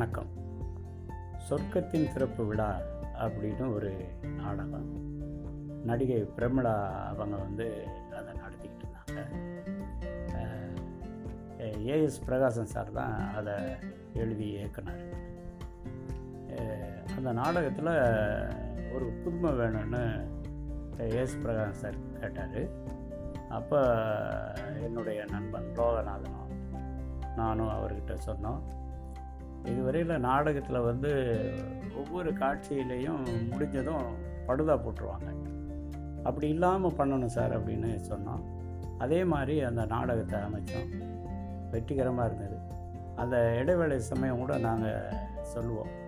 வணக்கம். சொர்க்கத்தின் சிறப்பு விழா அப்படின்னு ஒரு நாடகம். நடிகை பிரமிளா அவங்க வந்து அதை நடத்திக்கிட்டு இருந்தாங்க. ஏஎஸ் பிரகாசன் சார் தான் அதை எழுதி இயக்குனார். அந்த நாடகத்தில் ஒரு புதுமை வேணும்னு ஏஎஸ் பிரகாசன் சார் கேட்டார். அப்போ என்னுடைய நண்பன் லோகநாதனும் நானும் அவர்கிட்ட சொன்னோம். இதுவரையில் நாடகத்தில் வந்து ஒவ்வொரு காட்சியிலையும் முடிஞ்சதும் படுதா போட்டுருவாங்க. அப்படி இல்லாமல் பண்ணணும் சார் அப்படின்னு சொன்னோம். அதே மாதிரி அந்த நாடகத்தை அமைச்சோம். வெற்றிகரமாக இருந்தது. அந்த இடைவேளை சமயம் கூட நாங்கள் சொல்லுவோம்.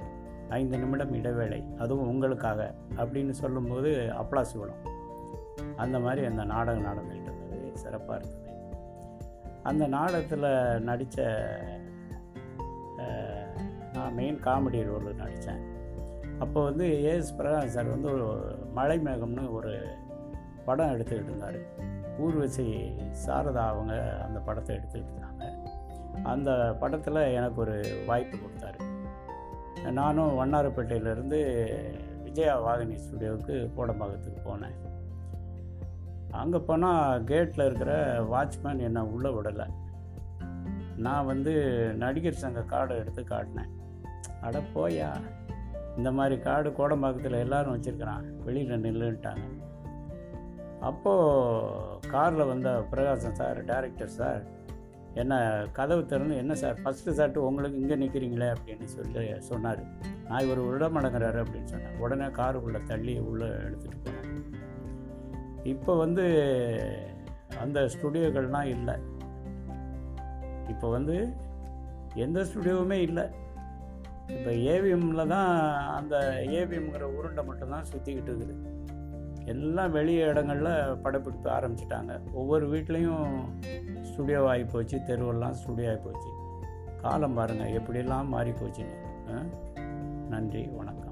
ஐந்து நிமிடம் இடைவேளை அதுவும் உங்களுக்காக அப்படின்னு சொல்லும்போது அப்ளாஸ் விடும். அந்த மாதிரி அந்த நாடகம் நடந்துக்கிட்டு இருந்தது. சிறப்பாக இருந்தது. அந்த நாடகத்தில் நடித்த நான் மெயின் காமெடி ரோலில் நடித்தேன் அப்போ வந்து ஏஎஸ் பிரகாஷ் சார் வந்து ஒரு மழை மேகம்னு ஒரு படம் எடுத்துக்கிட்டு இருந்தார். ஊர்வசி சாரதா அவங்க அந்த படத்தை எடுத்துக்கிட்டு இருந்தாங்க. அந்த படத்தில் எனக்கு ஒரு வாய்ப்பு கொடுத்தாரு. நானும் வண்ணாரப்பேட்டையிலேருந்து விஜயா வாகினி ஸ்டுடியோவுக்கு கோடம்பாக்கத்துக்கு போனேன். அங்கே போனால் கேட்டில் இருக்கிற வாட்ச்மேன் என்னை உள்ளே விடலை. நான் வந்து நடிகர் சங்க கார்டை எடுத்து காட்டினேன். அட போயா. இந்த மாதிரி காடு கோடம்பாக்கத்தில் எல்லாரும் வச்சுருக்கிறான். வெளியில் நில்லுன்ட்டாங்க. அப்போது காரில் வந்த பிரகாசம் சார் டைரக்டர் சார் என்ன கதவு திறந்து என்ன சார் ஃபஸ்ட்டு சார்ட்டு உங்களுக்கு இங்கே நிற்கிறீங்களே அப்படின்னு சொல்லி சொன்னார். நான் இவர் விடமடங்குறாரு அப்படின்னு சொன்னேன். உடனே காருக்குள்ளே தள்ளி உள்ளே எடுத்துகிட்டு போனேன் இப்போ வந்து அந்த ஸ்டுடியோக்கள்லாம் இல்லை. இப்போ வந்து எந்த ஸ்டுடியோவுமே இல்லை. இப்போ ஏவிஎம்மில் தான் அந்த ஏவிஎம்ங்கிற உருண்டை மட்டும்தான் சுற்றிக்கிட்டு இருக்குது. எல்லாம் வெளி இடங்களில் படப்பிடிப்பு ஆரம்பிச்சிட்டாங்க. ஒவ்வொரு வீட்லேயும் ஸ்டுடியோ ஆகி போச்சு தெருவெல்லாம் ஸ்டுடியோ ஆகி போச்சு. காலம் பாருங்கள் எப்படியெல்லாம் மாறி போச்சுன்னு ஆ? நன்றி வணக்கம்.